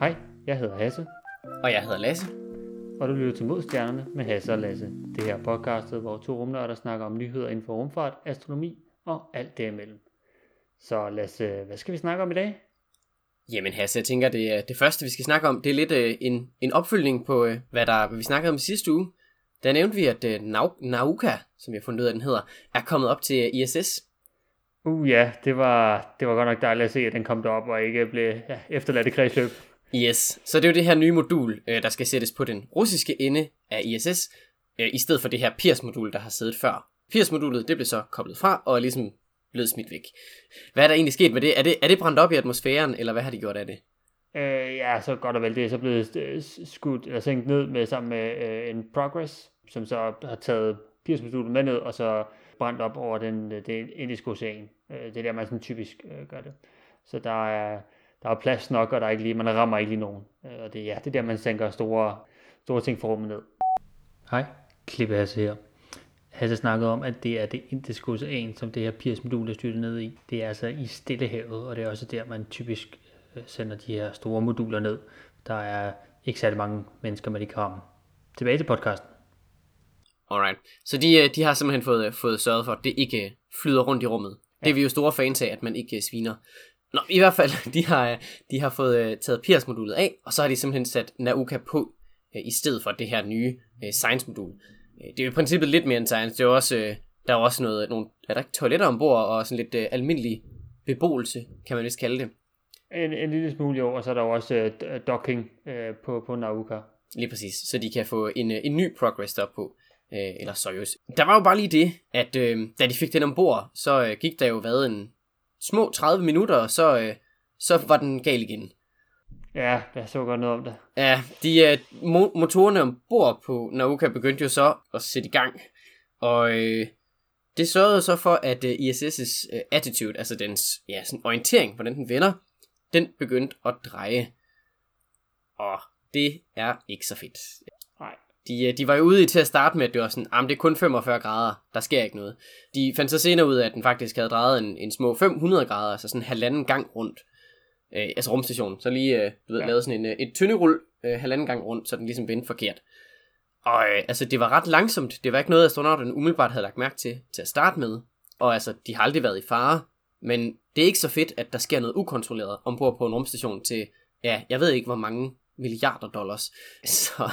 Hej, jeg hedder Hasse, Og jeg hedder Lasse. og du lytter til Modstjernerne med Hasse og Lasse. Det her er podcastet, hvor to rumnørder snakker om nyheder inden for rumfart, astronomi og alt derimellem. Så Lasse, hvad skal vi snakke om i dag? Jamen Hasse, jeg tænker, det, det første vi skal snakke om, det er lidt øh, en, en opfølgning på, øh, hvad, der, hvad vi snakkede om sidste uge. Der nævnte vi, at øh, Nau- Nauka, som jeg har fundet ud af, den hedder, er kommet op til øh, ISS. Uh ja, det var, det var godt nok dejligt at se, at den kom derop og ikke blev ja, efterladt i kredsløb. Yes, så det er jo det her nye modul, øh, der skal sættes på den russiske ende af ISS, øh, i stedet for det her Pirs-modul, der har siddet før. Pirs-modulet, det blev så koblet fra og er ligesom blevet smidt væk. Hvad er der egentlig sket med det? Er det, er det brændt op i atmosfæren, eller hvad har de gjort af det? Øh, ja, så godt og vel. Det er så blevet øh, skudt eller sænket ned med, sammen med øh, en Progress, som så har taget 80 med ned, og så brændt op over den, den indiske ocean. Øh, det er der, man sådan typisk øh, gør det. Så der er, der er plads nok, og der er ikke lige, man rammer ikke lige nogen. Øh, og det, ja, det er der, man sænker store, store ting fra rummet ned. Hej, Klippe Hasse her. Hasse snakkede om, at det er det indiske ocean, som det her Pirs modul er styrtet ned i. Det er altså i Stillehavet, og det er også der, man typisk øh, sender de her store moduler ned. Der er ikke særlig mange mennesker med de kan ramme. Tilbage til podcasten. Alright. Så de, øh, de har simpelthen fået, fået sørget for, at det ikke flyder rundt i rummet. Det er vi jo store fans af, at man ikke sviner. Nå, i hvert fald, de har, de har fået øh, taget Pirs-modulet af, og så har de simpelthen sat Nauka på, øh, i stedet for det her nye øh, Science-modul. Det er jo i princippet lidt mere end Science. Det er også, der er også noget, nogle, er der ikke toiletter ombord, og sådan lidt øh, almindelig beboelse, kan man vist kalde det. En, en lille smule jo, og så er der jo også øh, docking øh, på, på Nauka. Lige præcis, så de kan få en, en ny progress der på, øh, eller Soyuz. Der var jo bare lige det, at øh, da de fik den ombord, så øh, gik der jo hvad en små 30 minutter, og så, øh, så var den gal igen. Ja, jeg så godt noget om det. Ja, de øh, mo- motorerne ombord på Nauka begyndte jo så at sætte i gang, og øh, det sørgede så for, at øh, ISS' øh, attitude, altså dens ja, sådan orientering, hvordan den vender, den begyndte at dreje. Og det er ikke så fedt. De, øh, de var jo ude i til at starte med, at det var sådan, ah, det er kun 45 grader, der sker ikke noget. De fandt så senere ud af, at den faktisk havde drejet en, en små 500 grader, altså sådan en halvanden gang rundt. Øh, altså rumstationen. Så lige, øh, du ved, Ja. lavet sådan en, øh, et tynderul øh, halvanden gang rundt, så den ligesom vendte forkert. Og øh, altså, det var ret langsomt. Det var ikke noget, astronauterne umiddelbart havde lagt mærke til, til at starte med. Og altså, de har aldrig været i fare. Men det er ikke så fedt, at der sker noget ukontrolleret ombord på en rumstation til, ja, jeg ved ikke, hvor mange milliarder dollars. Så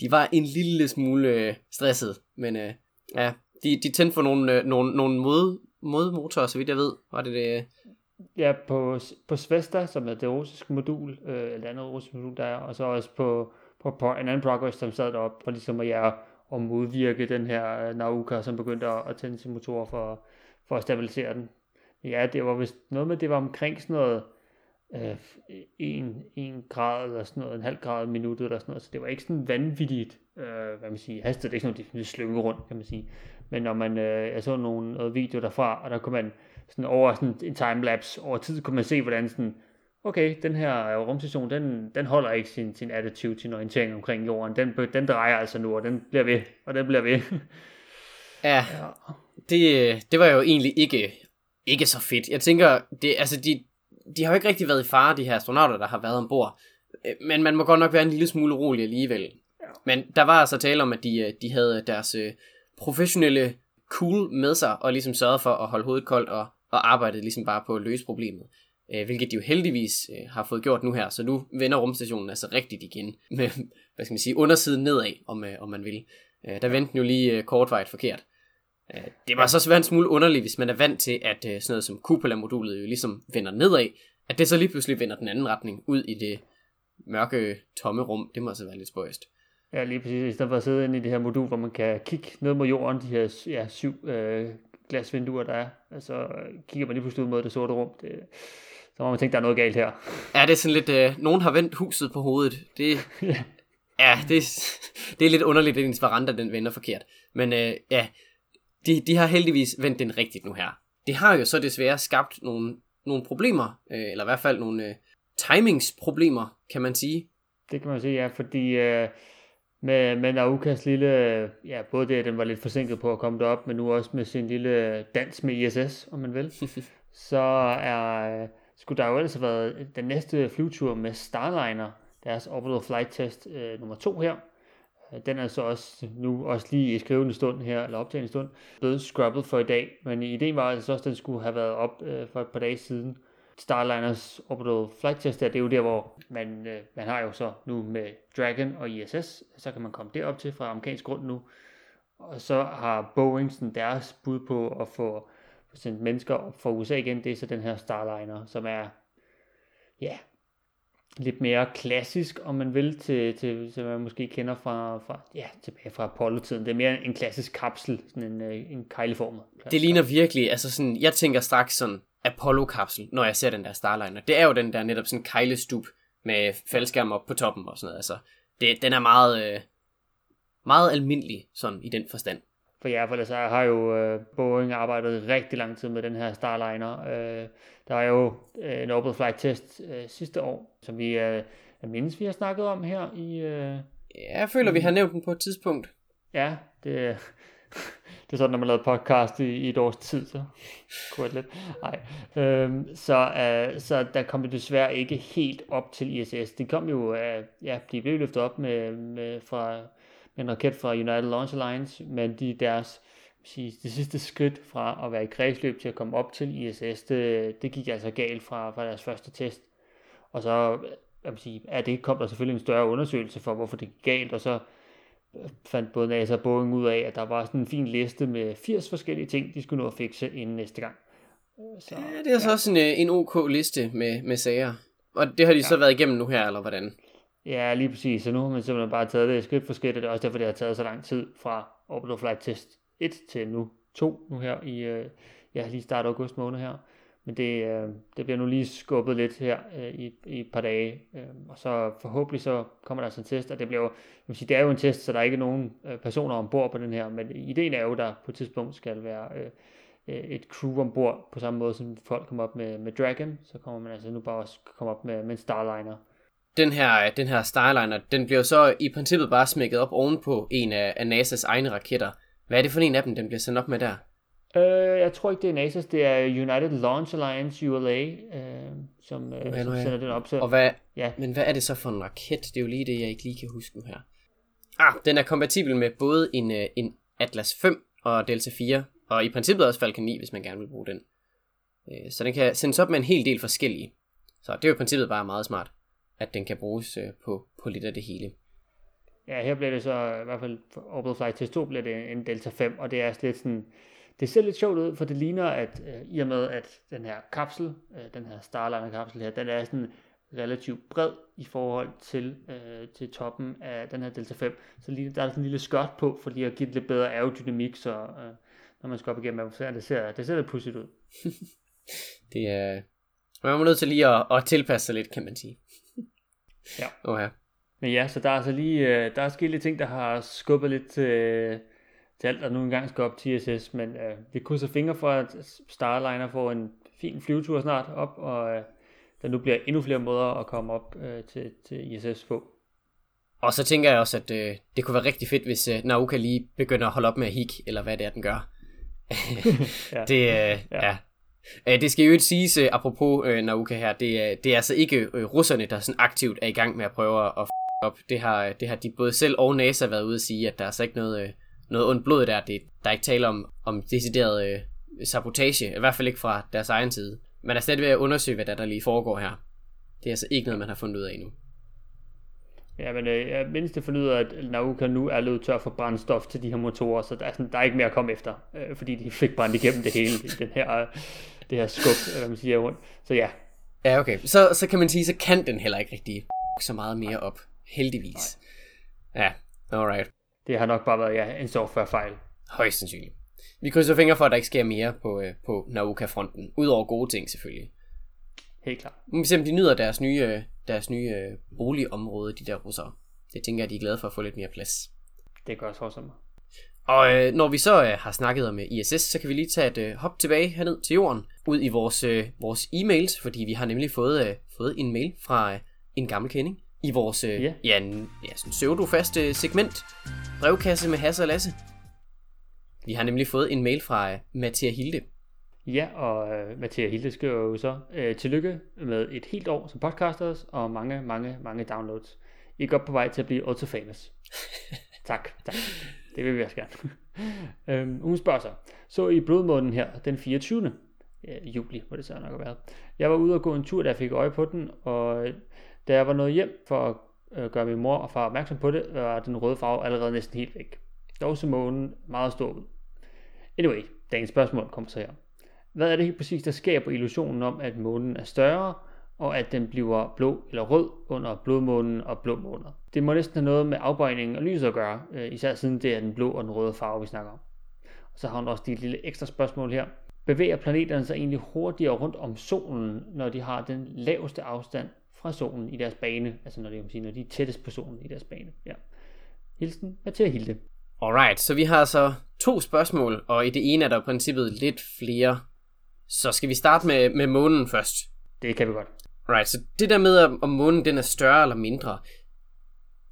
de var en lille smule øh, stresset. Men øh, ja, de, de tændte for nogle, øh, nogle, nogle mod, modmotorer, så vidt jeg ved. Var det det? Øh? Ja, på, på Svesta, som er det russiske modul, øh, eller andet russiske modul, der er, og så også på, på, på en anden Progress, som sad deroppe, for ligesom at, ja, at modvirke den her øh, Nauka, som begyndte at, at tænde sin motor for, for at stabilisere den. Ja, det var vist noget med, det var omkring sådan noget øh, en, en grad eller sådan noget, en halv grad i minuttet eller sådan noget, så det var ikke sådan vanvittigt, øh, hvad man siger, hastighed, det er ikke sådan noget, de slynge rundt, kan man sige. Men når man, øh, jeg så nogle noget video derfra, og der kunne man sådan over sådan en timelapse over tid, kunne man se, hvordan sådan, okay, den her øh, rumstation, den, den holder ikke sin, sin attitude, sin orientering omkring jorden, den, den drejer altså nu, og den bliver ved, og den bliver ved. Ja, ja. det, det var jo egentlig ikke, ikke så fedt. Jeg tænker, det, altså de, de har jo ikke rigtig været i fare, de her astronauter, der har været ombord. Øh, Men man må godt nok være en lille smule rolig alligevel. Men der var altså tale om, at de, øh, de havde deres øh, professionelle cool med sig, og ligesom sørgede for at holde hovedet koldt, og, og arbejdede ligesom bare på at løse problemet. Hvilket de jo heldigvis har fået gjort nu her, så nu vender rumstationen altså rigtigt igen, med, hvad skal man sige, undersiden nedad, om, om man vil. Der vendte den jo lige kortvejt forkert. Øh, Det var så svært en smule underligt, hvis man er vant til, at øh, sådan noget som cupola-modulet jo ligesom vender nedad, at det så lige pludselig vender den anden retning ud i det mørke, tomme rum. Det må altså være lidt spøjst. Ja, lige præcis. I stedet for at sidde inde i det her modul, hvor man kan kigge ned mod jorden, de her ja, syv øh, glasvinduer, der er, og så øh, kigger man lige pludselig ud mod det sorte rum. Det, så må man tænke, der er noget galt her. Er det sådan lidt, øh, nogen har vendt huset på hovedet. Det, Ja. ja, det, det er lidt underligt, at ens veranda den vender forkert. Men øh, ja, de, de har heldigvis vendt den rigtigt nu her. Det har jo så desværre skabt nogle, nogle problemer, øh, eller i hvert fald nogle øh, timingsproblemer, kan man sige. Det kan man sige, ja, fordi øh, med, med Naukas lille, ja, både det, at den var lidt forsinket på at komme derop, men nu også med sin lille dans med ISS, om man vil, så er, skulle der jo ellers have været den næste flyvetur med Starliner deres Orbital Flight Test øh, nummer 2 her. Øh, den er så også nu også lige i skrivende stund her, eller optagende stund, blevet scrubbet for i dag. Men ideen var altså også, at den skulle have været op øh, for et par dage siden. Starliners Orbital Flight Test der, det er jo der, hvor man, øh, man har jo så nu med Dragon og ISS, så kan man komme derop til fra amerikansk grund nu. Og så har Boeing sådan deres bud på at få sendt mennesker op fra USA igen, det er så den her Starliner, som er, ja, lidt mere klassisk, om man vil, til, til, som man måske kender fra, fra, ja, tilbage fra Apollo-tiden. Det er mere en klassisk kapsel, sådan en, øh, en kejleformet. Det ligner virkelig, altså sådan, jeg tænker straks sådan Apollo-kapsel, når jeg ser den der Starliner. Det er jo den der netop sådan kejlestup med faldskærm op på toppen og sådan noget. Altså, det, den er meget, øh, meget almindelig sådan i den forstand. For ja, for ellers så har jo øh, Boeing arbejdet rigtig lang tid med den her Starliner. Øh, der er jo øh, en Orbital Flight Test øh, sidste år, som vi øh, jeg mindes, vi har snakket om her i... Øh, Ja, jeg føler, vi har nævnt den på et tidspunkt. ja, det, det er sådan, når man lavede podcast i, i et års tid, så kunne lidt. Nej. Øhm, så, øh, så der kom det desværre ikke helt op til ISS. Det kom jo, øh, ja, de blev løftet op med, med, fra, en raket fra United Launch Alliance, men de deres sige, det sidste skridt fra at være i kredsløb til at komme op til ISS, det, det gik altså galt fra, fra deres første test. Og så jeg vil sige, ja, det kom der selvfølgelig en større undersøgelse for, hvorfor det gik galt, og så fandt både NASA og Boeing ud af, at der var sådan en fin liste med 80 forskellige ting, de skulle nå at fikse inden næste gang. Så, Ja, det er så også en, øh, en OK liste med, med sager. Og det har de så været igennem nu her, eller hvordan? Ja, lige præcis. Så nu har man simpelthen bare taget det skridt for skridt, og det er også derfor, det har taget så lang tid fra Orbital Flight Test 1 til nu 2, nu her i, øh, ja, lige start august måned her. Men det, øh, det bliver nu lige skubbet lidt her øh, i, i et par dage, øh, og så forhåbentlig så kommer der altså en test, og det bliver jo, jeg vil sige, det er jo en test, så der er ikke nogen øh, personer ombord på den her, men ideen er jo, der på et tidspunkt skal være øh, øh et crew ombord, på samme måde som folk kommer op med, med Dragon, så kommer man altså nu bare også komme op med, med en Starliner. Den her, den her Starliner, den bliver så i princippet bare smækket op ovenpå en af, af NASA's egne raketter. Hvad er det for en af dem, den bliver sendt op med der? Øh, jeg tror ikke, det er NASA's, det er United Launch Alliance, ULA, øh, som, øh, som er- sender den op. Så, Og hvad, ja, men hvad er det så for en raket? Det er jo lige det, jeg ikke lige kan huske nu her. Ah, den er kompatibel med både en, øh, en Atlas 5 og Delta 4, og i princippet også Falcon 9, hvis man gerne vil bruge den. Øh, Så den kan sendes op med en hel del forskellige. Så det er jo i princippet bare meget smart, at den kan bruges øh, på, på lidt af det hele. ja, her bliver det så, i hvert fald Orbital Flight Test 2, bliver det en Delta 5, og det er lidt sådan, det ser lidt sjovt ud, for det ligner, at øh, i og med, at den her kapsel, øh, den her Starliner-kapsel her, den er sådan relativt bred i forhold til, øh, til toppen af den her Delta 5, så lige, der er sådan en lille skørt på, for lige at give det lidt bedre aerodynamik, så øh, når man skal op igennem atmosfæren, det ser, det ser lidt pudsigt ud. Det er... Man er nødt til lige at, at tilpasse sig lidt, kan man sige. Ja. Oh, ja. Men ja, så der er altså lige, øh, der er sket lidt ting, der har skubbet lidt til, til alt, der nu engang skal op til ISS, men øh, vi krydser fingre for, at Starliner får en fin flyvetur snart op, og øh, der nu bliver endnu flere måder at komme op øh, til, til ISS på. Og så tænker jeg også, at øh, det kunne være rigtig fedt, hvis øh, Nauka lige begynder at holde op med at hikke, eller hvad det er, den gør. Det, øh, ja. ja. Øh, det skal jo ikke siges, øh, apropos øh, Nauka her, det, er- det er altså ikke øh, russerne, der sådan aktivt er i gang med at prøve at f- op. Det har, øh, det har de både selv og NASA været ude at sige, at der er altså ikke noget, øh, noget ondt blod der. Det, der er ikke tale om, om decideret øh, sabotage, i hvert fald ikke fra deres egen side. Man er stadig ved at undersøge, hvad der, der lige foregår her. Det er altså ikke noget, man har fundet ud af endnu. Ja, men øh, jeg mindst det forlyder, at Nauka nu er løbet tør for brændstof til de her motorer, så der er, sådan, der er ikke mere at komme efter, øh, fordi de fik brændt igennem det hele, den her, øh, det her skub, hvad man siger rundt. Så ja, Ja, okay. Så, så kan man sige, så kan den heller ikke rigtig så meget mere op. Heldigvis. Ja, alright. det har nok bare været ja, en softwarefejl. Højst sandsynligt. Vi krydser fingre for, at der ikke sker mere på, øh, på Nauka-fronten. Udover gode ting, selvfølgelig. Helt klart. Nu må vi se, om de nyder deres nye, øh, deres nye øh, boligområde, de der russere. Det tænker jeg, de er glade for at få lidt mere plads. Det gør også mig. Og øh, når vi så øh, har snakket om øh, ISS, så kan vi lige tage et øh, hop tilbage herned til jorden, ud i vores, øh, vores e-mails, fordi vi har nemlig fået, øh, fået en mail fra øh, en gammel kending i vores øh, Ja. ja, en, ja, sådan pseudo-fast øh, segment, brevkasse med Hasse og Lasse. Vi har nemlig fået en mail fra øh, Mathias Hilde. Ja, og øh, Mathias Hilde skriver jo så, øh, tillykke med et helt år som podcasters, og mange, mange, mange downloads. I er godt på vej til at blive ultra famous. tak, tak. Det vil vi også gerne. øhm, hun spørger så, så i blodmånen her den 24. juli, hvor det så nok har været. Jeg var ude og gå en tur, da jeg fik øje på den, og da jeg var nået hjem for at øh, gøre min mor og far opmærksom på det, var den røde farve allerede næsten helt væk. Dog så månen meget stor ud. Anyway, dagens spørgsmål kommer så her. Hvad er det helt præcis, der skaber illusionen om, at månen er større, og at den bliver blå eller rød under blodmånen og blå måner? Det må næsten have noget med afbøjningen og lyset at gøre, øh, især siden det er den blå og den røde farve, vi snakker om. Og så har hun også et lille ekstra spørgsmål her. Bevæger planeterne sig egentlig hurtigere rundt om solen, når de har den laveste afstand fra solen i deres bane, altså når, det, sige, når de er tættest på solen i deres bane. Ja. Hilsen Mathia Hilde. Alright, så vi har så to spørgsmål, og i det ene er der i princippet lidt flere. Så skal vi starte med, med månen først? Det kan vi godt. Right, så det der med, om månen den er større eller mindre.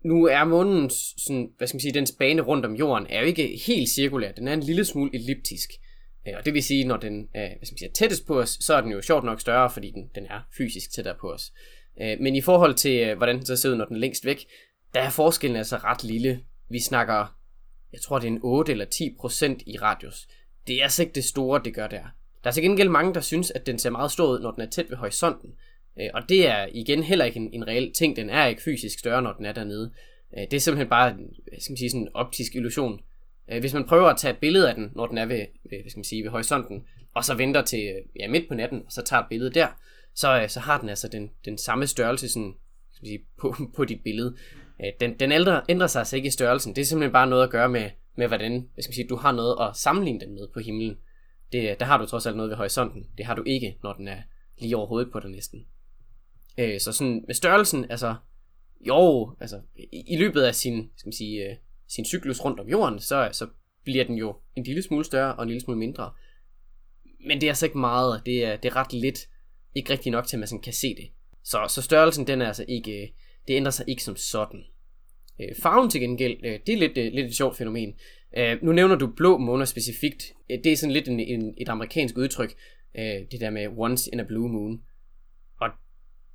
Nu er månen, sådan, hvad skal man sige, dens bane rundt om jorden, er jo ikke helt cirkulær. Den er en lille smule elliptisk. Øh, og det vil sige, når den er, hvad skal man sige, tættest på os, så er den jo sjovt nok større, fordi den, den er fysisk tættere på os. Øh, men i forhold til, øh, hvordan den så ser ud, når den er længst væk, der er forskellen altså ret lille. Vi snakker, jeg tror det er en 8 eller 10 procent i radius. Det er altså ikke det store, det gør der. Der er til gengæld mange, der synes, at den ser meget stor ud, når den er tæt ved horisonten. Øh, og det er igen heller ikke en, en reel ting. Den er ikke fysisk større, når den er dernede. Øh, det er simpelthen bare hvad skal man sige, sådan en optisk illusion. Øh, hvis man prøver at tage et billede af den, når den er ved, ved, hvad skal man sige, ved horisonten, og så venter til ja, midt på natten, og så tager et billede der, så, så har den altså den, den samme størrelse sådan, skal sige, på, på dit billede. Den, den ældre, ændrer sig altså ikke i størrelsen. Det er simpelthen bare noget at gøre med, med hvordan hvad skal man sige, du har noget at sammenligne den med på himlen. Det, der har du trods alt noget ved horisonten. Det har du ikke, når den er lige over hovedet på dig næsten. Øh, så sådan med størrelsen, altså, jo, altså, i, i løbet af sin, skal man sige, øh, sin cyklus rundt om jorden, så, så bliver den jo en lille smule større og en lille smule mindre. Men det er altså ikke meget, det er, det er ret lidt ikke rigtig nok til, at man sådan kan se det. Så, så størrelsen, den er altså ikke, det ændrer sig ikke som sådan. Øh, farven til gengæld, øh, det er lidt, øh, lidt et sjovt fænomen. Øh, nu nævner du blå måner specifikt. Øh, det er sådan lidt en, en, et amerikansk udtryk, øh, det der med once in a blue moon. Og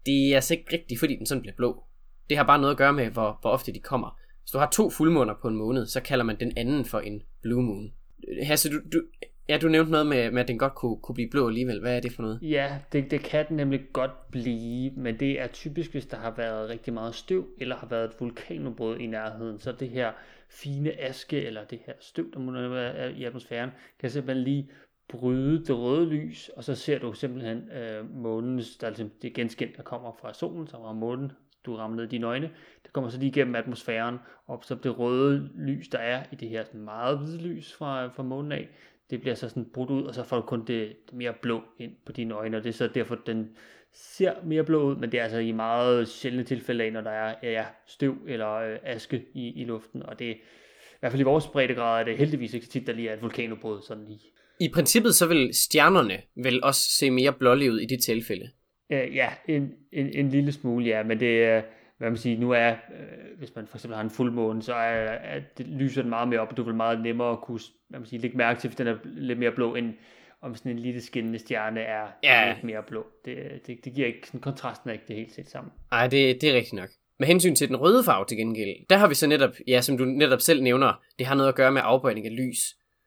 det er altså ikke rigtigt, fordi den sådan bliver blå. Det har bare noget at gøre med, hvor, hvor ofte de kommer. Hvis du har to fuldmåner på en måned, så kalder man den anden for en blue moon. Øh, Hasse, du, du, Ja, du nævnte noget med, med at den godt kunne, kunne blive blå alligevel. Hvad er det for noget? Ja, det, det kan den nemlig godt blive, men det er typisk, hvis der har været rigtig meget støv, eller har været et vulkanudbrud i nærheden. Så det her fine aske, eller det her støv, der må være i atmosfæren, kan simpelthen lige bryde det røde lys, og så ser du simpelthen øh, månens, der er ligesom det genskind, der kommer fra solen, som var månen, du rammer ned i dine øjne, det kommer så lige igennem atmosfæren, og så det røde lys, der er i det her sådan meget hvide lys fra, fra månen af, det bliver så sådan brudt ud, og så får du kun det, mere blå ind på dine øjne, og det er så derfor, den ser mere blå ud, men det er altså i meget sjældne tilfælde af, når der er ja, støv eller øh, aske i, i luften, og det i hvert fald i vores breddegrad er det heldigvis ikke tit, der lige er et vulkanudbrud sådan lige. I princippet så vil stjernerne vel også se mere blålige ud i de tilfælde? Øh, ja, en, en, en lille smule, ja, men det er, hvad man siger, nu er, øh, hvis man for eksempel har en fuldmåne, så er, er det lyser den meget mere op, og du vil meget nemmere at kunne hvad man siger, lægge mærke til, hvis den er lidt mere blå, end om sådan en lille skinnende stjerne er ja. lidt mere blå. Det, det, det giver ikke, sådan kontrasten er ikke det helt set sammen. Nej, det, det er rigtigt nok. Med hensyn til den røde farve til gengæld, der har vi så netop, ja, som du netop selv nævner, det har noget at gøre med afbøjning af lys.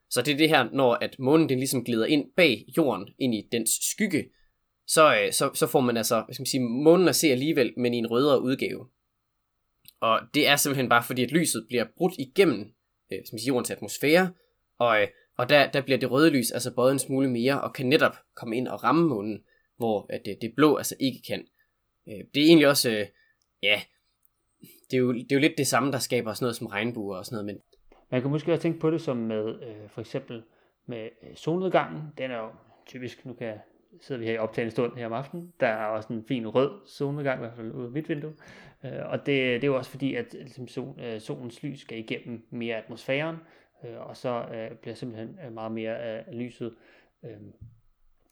Så det er det her, når at månen den ligesom glider ind bag jorden, ind i dens skygge, så, øh, så, så får man altså, hvad skal man sige, månen at se alligevel, men i en rødere udgave. Og det er simpelthen bare fordi, at lyset bliver brudt igennem øh, man siger, jordens atmosfære, og, øh, og der, der bliver det røde lys altså både en smule mere, og kan netop komme ind og ramme månen, hvor at det, det blå altså ikke kan. Øh, det er egentlig også, øh, ja, det er, jo, det er jo lidt det samme, der skaber sådan noget som regnbuer og sådan noget, men man kan måske også tænke på det som med, øh, for eksempel med øh, solnedgangen. Den er jo typisk, nu kan jeg sidder vi her i optagende stund her om aftenen. Der er også en fin rød solnedgang, i hvert fald ud af mit vindue. Øh, og det, det er jo også fordi, at ligesom sol, øh, solens lys skal igennem mere atmosfæren, øh, og så øh, bliver simpelthen øh, meget mere af lyset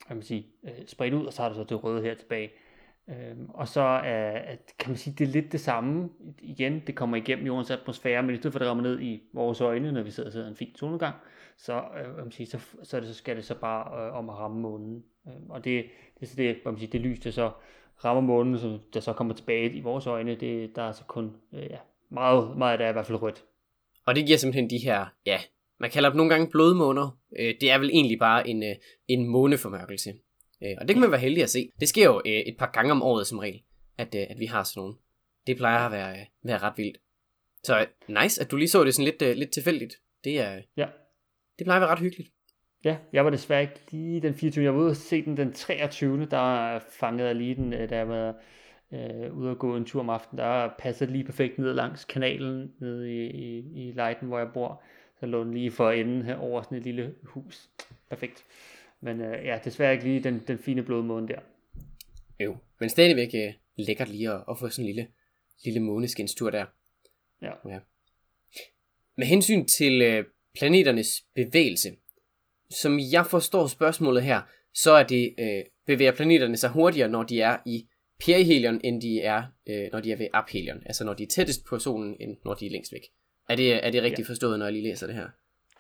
kan man sige, spredt ud, og så har du så det røde her tilbage. Øhm, og så er, at, kan man sige, det er lidt det samme igen. Det kommer igennem jordens atmosfære, men i stedet for at det rammer ned i vores øjne, når vi sidder og sidder en fin solnedgang, så, øh, man sige, så, så, det, så skal det så bare øh, om at ramme månen. Øhm, og det, det, det, det, man sige, det lys, der så rammer månen, så der så kommer tilbage i vores øjne, det, der er så kun øh, ja, meget, meget det er i hvert fald rødt. Og det giver simpelthen de her, ja, man kalder dem nogle gange blodmåner. Øh, det er vel egentlig bare en, øh, en måneformørkelse. Øh, og det kan man være heldig at se. Det sker jo øh, et par gange om året som regel, at, øh, at vi har sådan nogle. Det plejer at være, øh, være ret vildt. Så nice, at du lige så det sådan lidt, øh, lidt tilfældigt. Det er, Ja. det plejer at være ret hyggeligt. Ja, jeg var desværre ikke lige den 24. Jeg var ude og se den den 23. Der fangede jeg lige den, øh, da jeg var øh, ude og gå en tur om aftenen. Der passede lige perfekt ned langs kanalen nede i, i, i Leiden, hvor jeg bor. Så lå den lige for enden her over sådan et lille hus. Perfekt. Men øh, ja, desværre ikke lige den, den fine blodmåne der. Jo, men stadigvæk øh, lækkert lige at, at få sådan en lille, lille måneskinstur der. Ja. ja. Med hensyn til øh, planeternes bevægelse, som jeg forstår spørgsmålet her, så er det, øh, bevæger planeterne sig hurtigere, når de er i perihelion, end de er, øh, når de er ved aphelion. Altså når de er tættest på solen, end når de er længst væk. Er det, er det rigtigt ja. forstået, når jeg lige læser det her?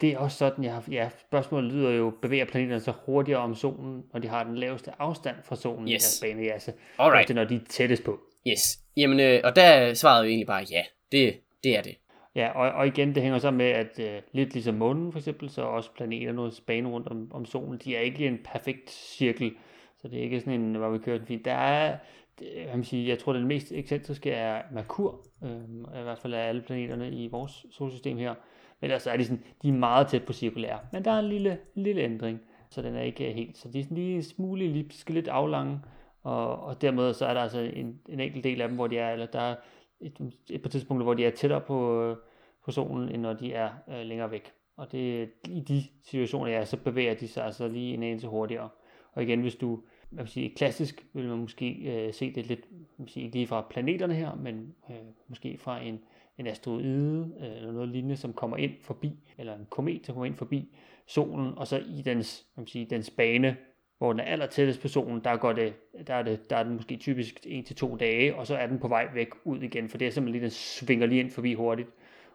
Det er også sådan, jeg har, ja, spørgsmålet lyder jo, bevæger planeterne sig hurtigere om solen, når de har den laveste afstand fra solen Yes. i deres banejasse, Alright. ofte når de er tættest på. Yes. Jamen, øh, og der er svaret jo egentlig bare ja. Det, det er det. Ja, og, og igen, det hænger så med, at øh, lidt ligesom månen for eksempel, så også planeternes bane rundt om, om solen, de er ikke en perfekt cirkel, så det er ikke sådan en, hvor vi kører den fint. Der er, det, øh, hvad sige, jeg tror, den mest ekscentriske er Merkur, øh, i hvert fald af alle planeterne i vores solsystem her, men ellers er de, sådan, de er meget tæt på cirkulære, men der er en lille, en lille ændring, så den er ikke øh, helt, så de er sådan lige en smule elliptiske, lidt aflange, og, og dermed så er der altså en, en enkelt del af dem, hvor de er, eller der er et, et par tidspunkter, hvor de er tættere på, øh, på solen, end når de er øh, længere væk. Og det, i de situationer, ja, så bevæger de sig altså lige en anelse hurtigere. Og igen, hvis du, man vil sige, klassisk vil man måske øh, se det lidt, man vil sige, ikke lige fra planeterne her, men øh, måske fra en, en asteroide øh, eller noget lignende, som kommer ind forbi, eller en komet, som kommer ind forbi solen, og så i dens, man vil sige, dens bane, hvor den er aller tættest på solen, der, går det, der, er det, der er den måske typisk 1-2 dage, og så er den på vej væk ud igen, for det er simpelthen lige, den svinger lige ind forbi hurtigt.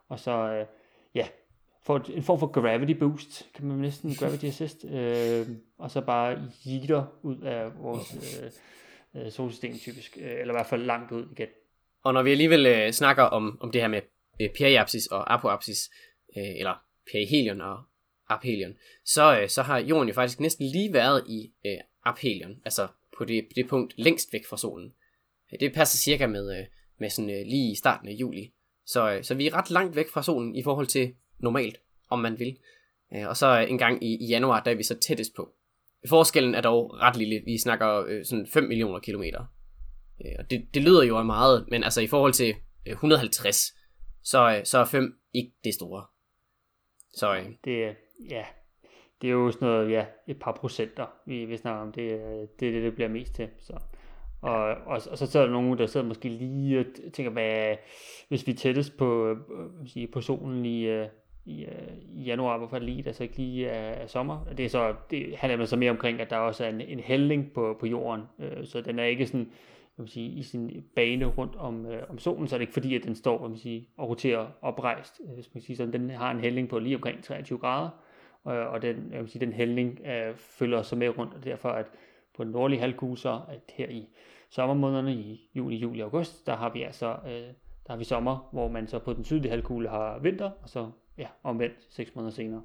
Og så, øh, ja, får en form for gravity boost, kan man næsten, gravity assist, øh, og så bare jeter ud af vores øh, øh, solsystem typisk, øh, eller i hvert fald langt ud igen. Og når vi alligevel øh, snakker om, om det her med øh, periapsis og apoapsis, øh, eller perihelion og aphelion, så, øh, så har jorden jo faktisk næsten lige været i øh, aphelion, altså på det, det punkt længst væk fra solen. Øh, det passer cirka med, øh, med sådan øh, lige i starten af juli. Så, øh, så vi er ret langt væk fra solen i forhold til normalt, om man vil. Øh, og så øh, en gang i, i januar, der er vi så tættest på. Forskellen er dog ret lille. Vi snakker øh, sådan 5 millioner kilometer. Øh, og det, det lyder jo af meget, men altså i forhold til øh, 150, så, øh, så er 5 ikke det store. Så øh, Det, er- ja, det er jo sådan noget, ja, et par procenter, vi, vi snakker om. Det, øh, det er det, det bliver mest til. Så. Og, og, og så, så der nogen, der sidder måske lige og tænker, hvad, hvis vi er tættest på, øh, sige, på solen i, øh, i, i januar, hvorfor er det lige, der så ikke lige er, er sommer? Det, er så, det handler så mere omkring, at der også er en, en hældning på, på jorden, øh, så den er ikke sådan, jeg man sige, i sin bane rundt om, øh, om solen, så er det ikke fordi, at den står jeg man sige, og roterer oprejst. Øh, Hvis man siger sådan, den har en hældning på lige omkring 23 grader, øh, og den, jeg vil sige, den hældning øh, følger så med rundt, og derfor at på den nordlige halvkugle så, at her i sommermånederne i juni, juli og august, der har vi altså øh, der har vi sommer, hvor man så på den sydlige halvkugle har vinter, og så ja, omvendt seks måneder senere.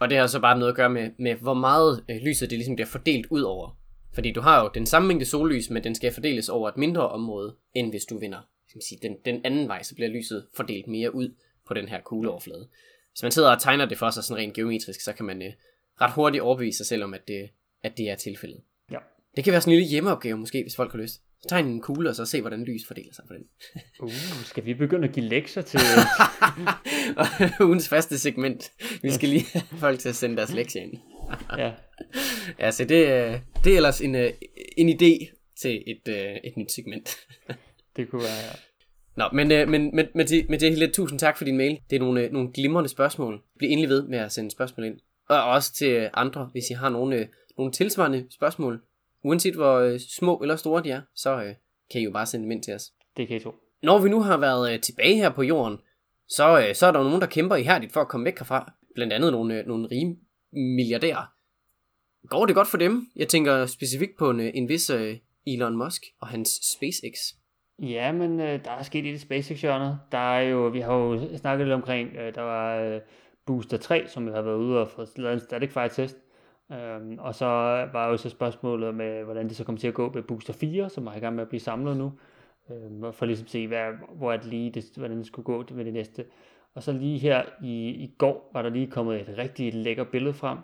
Og det har så bare noget at gøre med, med hvor meget øh, lyset det ligesom bliver fordelt ud over. Fordi du har jo den samme mængde sollys, men den skal fordeles over et mindre område, end hvis du vinder skal man sige, den, den anden vej, så bliver lyset fordelt mere ud på den her kugleoverflade. Hvis man sidder og tegner det for sig sådan rent geometrisk, så kan man øh, ret hurtigt overbevise sig selv om, at det, at det er tilfældet. Ja. Det kan være sådan en lille hjemmeopgave måske, hvis folk har lyst. Så tegn en kugle, og så se, hvordan lys fordeler sig på den. Uh, skal vi begynde at give lektier til... ugens faste segment. Vi skal lige have folk til at sende deres lektier ind. ja, Ja, så det, øh, det er ellers en, øh, en idé til et, øh, et nyt segment. det kunne være... Nå, men, øh, men med, med, det, med det hele, tusind tak for din mail. Det er nogle, øh, nogle glimrende spørgsmål. Bliv endelig ved med at sende spørgsmål ind. Og også til andre, hvis I har nogle, øh, nogle tilsvarende spørgsmål, Uanset hvor øh, små eller store de er, så øh, kan I jo bare sende dem ind til os. Det kan I tro. Når vi nu har været øh, tilbage her på jorden, så, øh, så er der jo nogen, der kæmper ihærdigt for at komme væk herfra. Blandt andet nogle, øh, nogle rige milliardærer. Går det godt for dem? Jeg tænker specifikt på en, øh, en vis øh, Elon Musk og hans SpaceX. Ja, men øh, der er sket i det SpaceX-hjørnet. Der er jo, vi har jo snakket lidt omkring, øh, der var øh, Booster 3, som jo har været ude og få lavet en static fire test. Øhm, og så var jo så spørgsmålet med, øh, hvordan det så kommer til at gå med Booster 4, som er i gang med at blive samlet nu. Øhm, for ligesom at se, hvad, hvor er det lige, det, hvordan det skulle gå med det næste. Og så lige her i, i går var der lige kommet et rigtig lækker billede frem,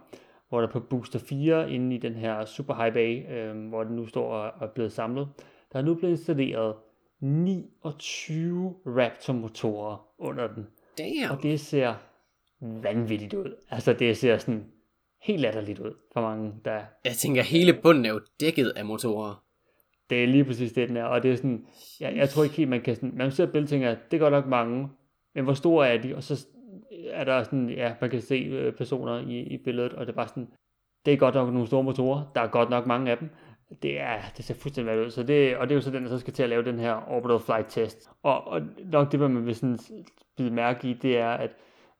hvor der på Booster 4 inde i den her Super High Bay, øhm, hvor den nu står og er blevet samlet, der er nu blevet installeret 29 Raptor-motorer under den. Damn. Og det ser vanvittigt ud. Altså det ser sådan helt latterligt ud for mange, der... Jeg tænker, hele bunden er jo dækket af motorer. Det er lige præcis det, den er. Og det er sådan, jeg, jeg tror ikke helt, man kan sådan... Man ser et billede og tænker, det er godt nok mange, men hvor store er de? Og så er der sådan, ja, man kan se øh, personer i, i billedet, og det er bare sådan, det er godt nok nogle store motorer, der er godt nok mange af dem, det, er, det ser fuldstændig værd ud. Så det, og det er jo så den, der så skal til at lave den her orbital flight test. Og, og nok det, man vil sådan bide mærke i, det er, at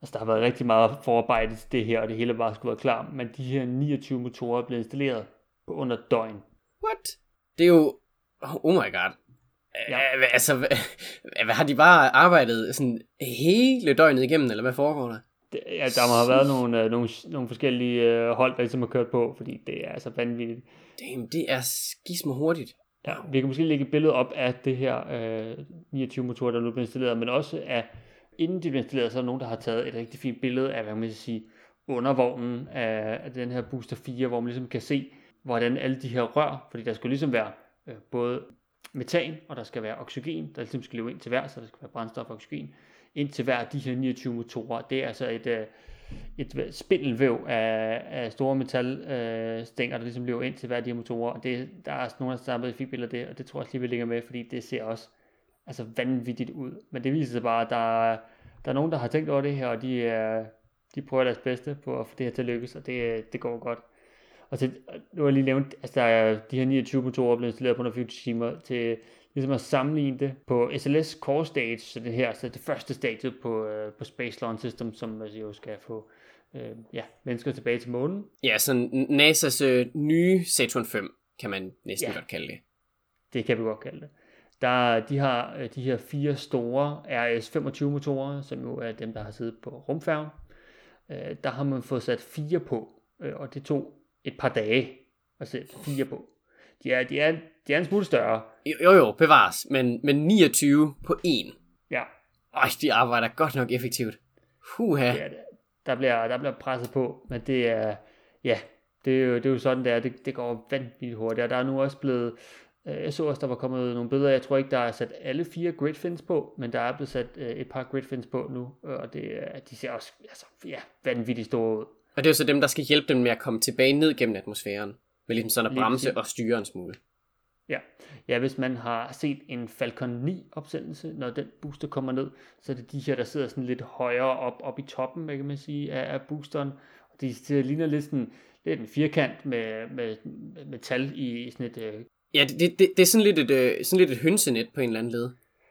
altså, der har været rigtig meget forarbejde til det her, og det hele bare skulle være klar. Men de her 29 motorer er blevet installeret på under døgn. What? Det er jo... Oh my god. Ja. Altså, hvad, har de bare arbejdet sådan hele døgnet igennem, eller hvad foregår der? Det, ja, der må have været nogle, øh, nogle, nogle forskellige øh, hold, der ligesom har kørt på, fordi det er altså vanvittigt. Damn, det er skisme hurtigt. Ja, vi kan måske lægge et billede op af det her øh, 29 motorer, der nu bliver installeret, men også af, inden de bliver installeret, så er der nogen, der har taget et rigtig fint billede af, hvad man kan sige, undervognen af, af den her Booster 4, hvor man ligesom kan se, hvordan alle de her rør, fordi der skal ligesom være øh, både metan, og der skal være oxygen, der ligesom skal leve ind til hver, så der skal være brændstof og oxygen, ind til hver af de her 29 motorer. Det er altså et, øh, et spindelvæv af, af store metalstænger, øh, der ligesom løber ind til hver af de her motorer. Og det, der er også nogle, der har billeder af det, og det tror jeg også lige, vi lægger med, fordi det ser også altså vanvittigt ud. Men det viser sig bare, at der, der er nogen, der har tænkt over det her, og de, er, de prøver deres bedste på at få det her til at lykkes, og det, det går godt. Og til, nu har jeg lige nævnt, at der er de her 29 motorer blevet installeret på 180 timer til ligesom at sammenligne det på SLS Core Stage, så det her, så det første stadie på, øh, på Space Launch System, som altså jo skal få øh, ja, mennesker tilbage til månen. Ja, så NASA's øh, nye Saturn 5, kan man næsten Ja. godt kalde det. Det kan vi godt kalde det. Der, de har øh, de her fire store RS-25 motorer, som jo er dem, der har siddet på rumfærgen. Øh, der har man fået sat fire på, øh, og det tog et par dage at sætte fire på. De er, de er, de er en smule større. Jo, jo, bevares, men, men 29 på 1. Ja, Øj, de arbejder godt nok effektivt. Huha. det. Der bliver, der bliver presset på, men det er, ja, det er jo, det er jo sådan, det er. Det, det går vanvittigt hurtigt, og der er nu også blevet, øh, jeg så også, der var kommet nogle billeder, jeg tror ikke, der er sat alle fire grid fins på, men der er blevet sat øh, et par grid fins på nu, øh, og det, de ser også, altså, ja, vanvittigt store ud. Og det er jo så dem, der skal hjælpe dem med at komme tilbage ned gennem atmosfæren. Med ligesom sådan at bremse og styre en smule. Ja. ja, hvis man har set en Falcon 9 opsendelse, når den booster kommer ned, så er det de her, der sidder sådan lidt højere op, op i toppen, kan man sige, af, af boosteren. Og de ser, ligner lidt sådan lidt en firkant med, med, med metal i sådan et... Øh, Ja, det, det, det, det er sådan lidt, et, øh, sådan lidt et hønsenet på en eller anden led.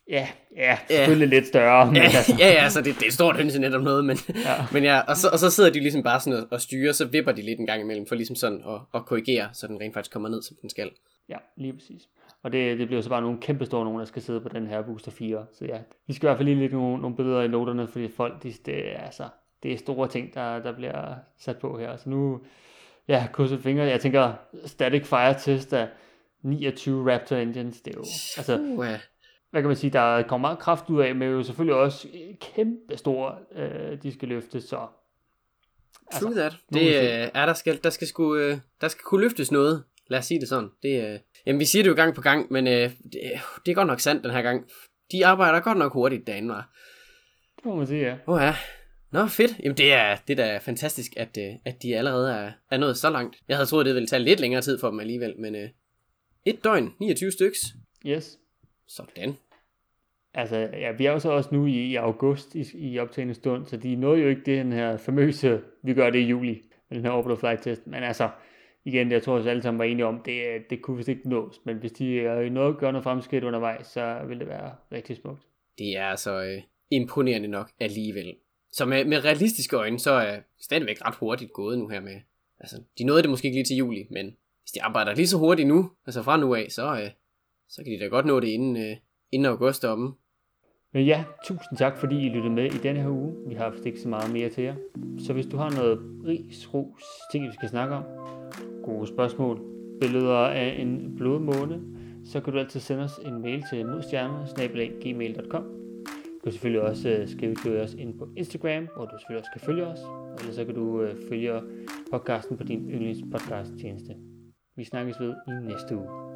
Ja, ja, selvfølgelig lidt større, men Ja, altså, ja, ja, altså det, det er et stort hønsenet om noget, men Ja. ja, men ja og, så, og så sidder de ligesom bare sådan og, og styrer, så vipper de lidt en gang imellem, for ligesom sådan at, at korrigere, så den rent faktisk kommer ned, som den skal. ja, lige præcis. Og det, det bliver så bare nogle kæmpe store nogen, der skal sidde på den her Booster 4. Så ja, vi skal i hvert fald lige lægge nogle, nogle billeder i noterne, fordi folk, de, det, er, altså, det er store ting, der, der bliver sat på her. Så nu, ja, krydset fingre. Jeg tænker, static fire test af 29 Raptor engines, det er jo, altså, Uh, hvad kan man sige, der kommer meget kraft ud af, men jo selvfølgelig også kæmpe store, øh, de skal løfte, så true that. Det øh, er, der skal, der skal sgu, øh, der skal kunne løftes noget. Lad os sige det sådan. Det, øh, jamen, vi siger det jo gang på gang, men øh, det, det er godt nok sandt den her gang. De arbejder godt nok hurtigt derinde, var. det må man sige, ja. Åh ja. Nå, fedt. Jamen, det er, det er da fantastisk, at, øh, at de allerede er, er nået så langt. Jeg havde troet, det ville tage lidt længere tid for dem alligevel, men øh, et døgn, 29 styks. Yes. Sådan. Altså, ja, vi er jo så også nu i, i august i, i optagende stund, så de nåede jo ikke den her famøse, vi gør det i juli, med den her orbital flight test. Men altså, igen, jeg tror også alle sammen var enige om, det, det kunne vist ikke nås, men hvis de øh, noget, gør noget fremskridt undervejs, så vil det være rigtig smukt. Det er altså øh, imponerende nok alligevel. Så med, med realistiske øjne, så er stadigvæk ret hurtigt gået nu her med, altså, de nåede det måske ikke lige til juli, men hvis de arbejder lige så hurtigt nu, altså fra nu af, så, øh, så kan de da godt nå det inden, øh, inden august omme. Men ja, tusind tak, fordi I lyttede med i denne her uge. Vi har haft ikke så meget mere til jer. Så hvis du har noget ris, ros, ting, vi skal snakke om, gode spørgsmål, billeder af en blodmåne, så kan du altid sende os en mail til modstjerner.gmail.com Du kan selvfølgelig også øh, skrive til os ind på Instagram, hvor du selvfølgelig også kan følge os. Og ellers så kan du øh, følge podcasten på din yndlingspodcast tjeneste. Vi snakkes ved i næste uge.